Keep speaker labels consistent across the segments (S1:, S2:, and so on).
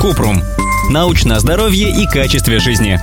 S1: Купрум. Научное здоровье и качестве жизни.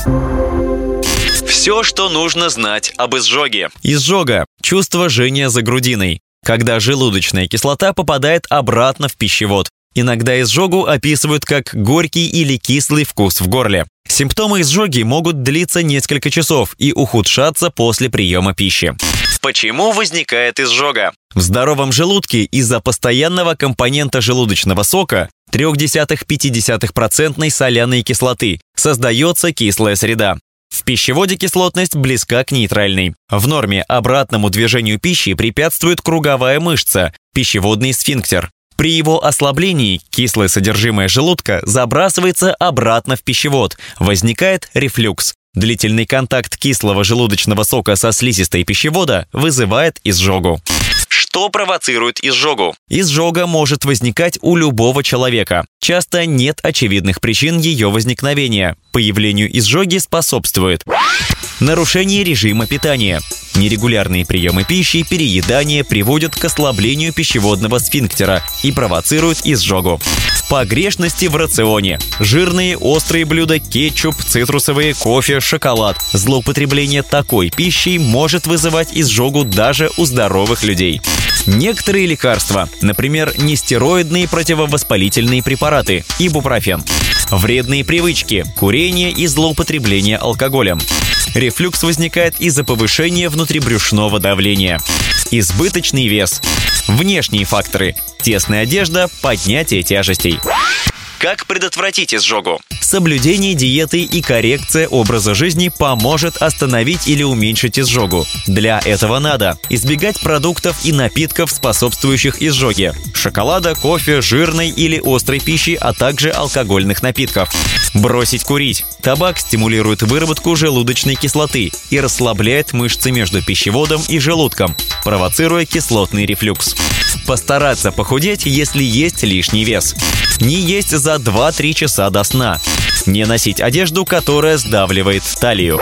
S1: Все, что нужно знать об изжоге. Изжога – чувство жжения за грудиной, когда желудочная кислота попадает обратно в пищевод. Иногда изжогу описывают как горький или кислый вкус в горле. Симптомы изжоги могут длиться несколько часов и ухудшаться после приема пищи. Почему возникает изжога? В здоровом желудке из-за постоянного компонента желудочного сока 0,3-0,5% соляной кислоты создается кислая среда. В пищеводе кислотность близка к нейтральной. В норме обратному движению пищи препятствует круговая мышца, пищеводный сфинктер. При его ослаблении кислое содержимое желудка забрасывается обратно в пищевод, возникает рефлюкс. Длительный контакт кислого желудочного сока со слизистой пищевода вызывает изжогу. Что провоцирует изжогу? Изжога может возникать у любого человека. Часто нет очевидных причин ее возникновения. Появлению изжоги способствует нарушение режима питания. Нерегулярные приемы пищи, переедание приводят к ослаблению пищеводного сфинктера и провоцируют изжогу. Погрешности в рационе. Жирные, острые блюда, кетчуп, цитрусовые, кофе, шоколад. Злоупотребление такой пищей может вызывать изжогу даже у здоровых людей. Некоторые лекарства, например, нестероидные противовоспалительные препараты, ибупрофен. Вредные привычки, курение и злоупотребление алкоголем. Рефлюкс возникает из-за повышения внутрибрюшного давления. Избыточный вес. Внешние факторы. Тесная одежда, поднятие тяжестей. Как предотвратить изжогу? Соблюдение диеты и коррекция образа жизни поможет остановить или уменьшить изжогу. Для этого надо избегать продуктов и напитков, способствующих изжоге. Шоколада, кофе, жирной или острой пищи, а также алкогольных напитков. Бросить курить. Табак стимулирует выработку желудочной кислоты и расслабляет мышцы между пищеводом и желудком, провоцируя кислотный рефлюкс. Постараться похудеть, если есть лишний вес. Не есть за 2-3 часа до сна. Не носить одежду, которая сдавливает талию.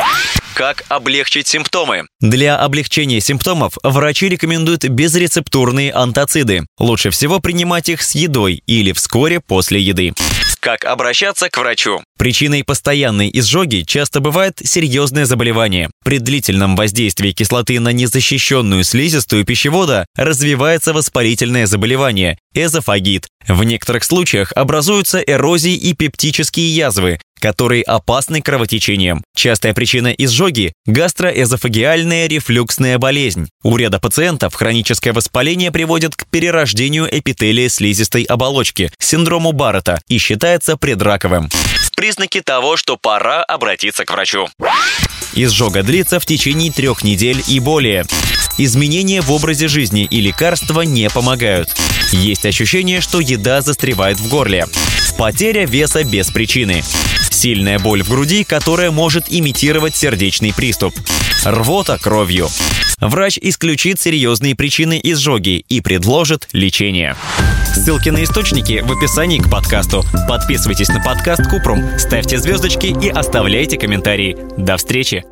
S1: Как облегчить симптомы? Для облегчения симптомов врачи рекомендуют безрецептурные антациды. Лучше всего принимать их с едой или вскоре после еды. Как обращаться к врачу? Причиной постоянной изжоги часто бывает серьезное заболевание. При длительном воздействии кислоты на незащищенную слизистую пищевода развивается воспалительное заболевание – эзофагит. В некоторых случаях образуются эрозии и пептические язвы, которые опасны кровотечением. Частая причина изжоги – гастроэзофагиальная рефлюксная болезнь. У ряда пациентов хроническое воспаление приводит к перерождению эпителия слизистой оболочки, синдрому Баррета и считается предраковым. Признаки того, что пора обратиться к врачу. Изжога длится в течение трех недель и более. Изменения в образе жизни и лекарства не помогают. Есть ощущение, что еда застревает в горле. Потеря веса без причины. Сильная боль в груди, которая может имитировать сердечный приступ. Рвота кровью. Врач исключит серьезные причины изжоги и предложит лечение. Ссылки на источники в описании к подкасту. Подписывайтесь на подкаст Купрум, ставьте звездочки и оставляйте комментарии. До встречи!